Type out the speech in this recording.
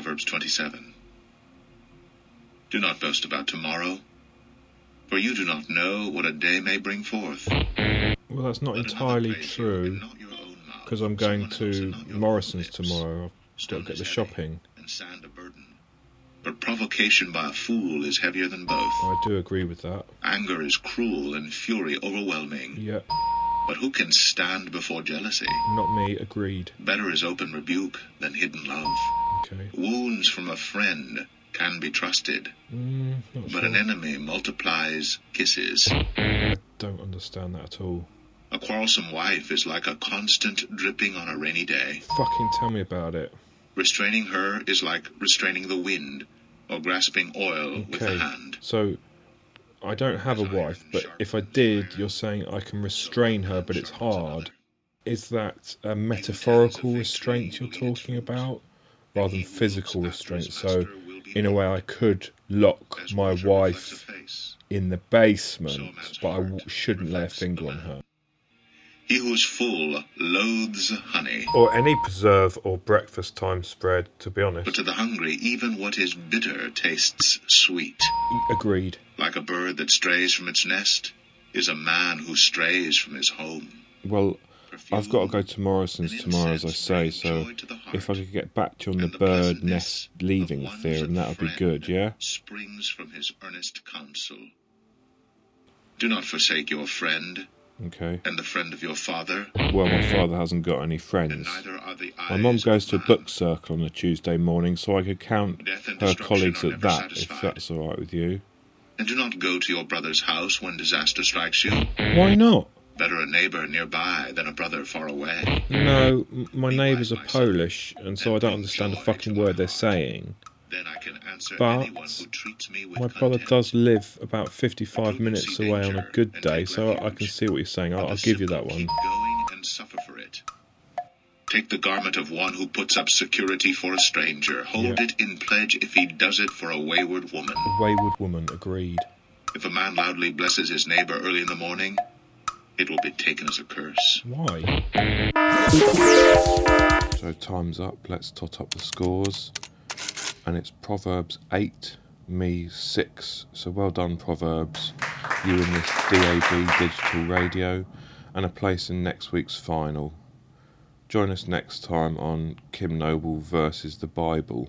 Proverbs 27. Do not boast about tomorrow, for you do not know what a day may bring forth. Well, that's not Let entirely true and not your own mouth, because I'm going to and not your own Morrison's lips. tomorrow. I've got to get the shopping. And sand a burden. But provocation by a fool is heavier than both. I do agree with that. Anger is cruel and fury overwhelming. Yeah, But who can stand before jealousy? not me. Agreed. Better is open rebuke than hidden love. Okay. Wounds from a friend can be trusted, Mm, but sure. an enemy multiplies kisses. I don't understand that at all. A quarrelsome wife is like a constant dripping on a rainy day. Fucking tell me about it. Restraining her is like restraining the wind or grasping oil with the Okay. hand. So, I don't have a wife, but if I did, you're saying I can restrain her, but it's hard. Is that a metaphorical restraint you're talking about, rather than physical restraint? So, in a way, I could lock my wife in the basement, but I shouldn't lay a finger on her. He who is full loathes honey, Or any preserve or breakfast time spread, to be honest. but to the hungry even what is bitter tastes sweet. Agreed. Like a bird that strays from its nest is a man who strays from his home. Well, I've got to go Perfume to Morrison's tomorrow, as I say, so joy to the heart, if I could get back to you on the the bird nest leaving one's theorem, that would be good, yeah? springs from his earnest counsel. Do not forsake your friend Okay. and the friend of your father, Well, my father hasn't got any and friends. neither are the My mum goes to a book circle on a Tuesday morning, so I could count her colleagues at that, if that's all right with you. And do not go to your brother's house when disaster strikes you. Why not? Better a neighbor nearby than a brother far away. No, my neighbours are Polish, and so I don't understand a fucking word they're saying. Then I can answer But anyone who treats me with My brother does live about 55 minutes away on a good day, so I can see what you're saying. I'll, I'll give you that one. Keep going and suffer for it. Take the garment of one who puts up security for a stranger. Hold Yeah. it in pledge if he does it for a wayward woman. A wayward woman, agreed. If a man loudly blesses his neighbor early in the morning, it will be taken as a curse. Why? So time's up. Let's tot up the scores. And it's Proverbs 8, me 6. So well done, Proverbs. You in this DAB digital radio and a place in next week's final. Join us next time on Kim Noble versus the Bible.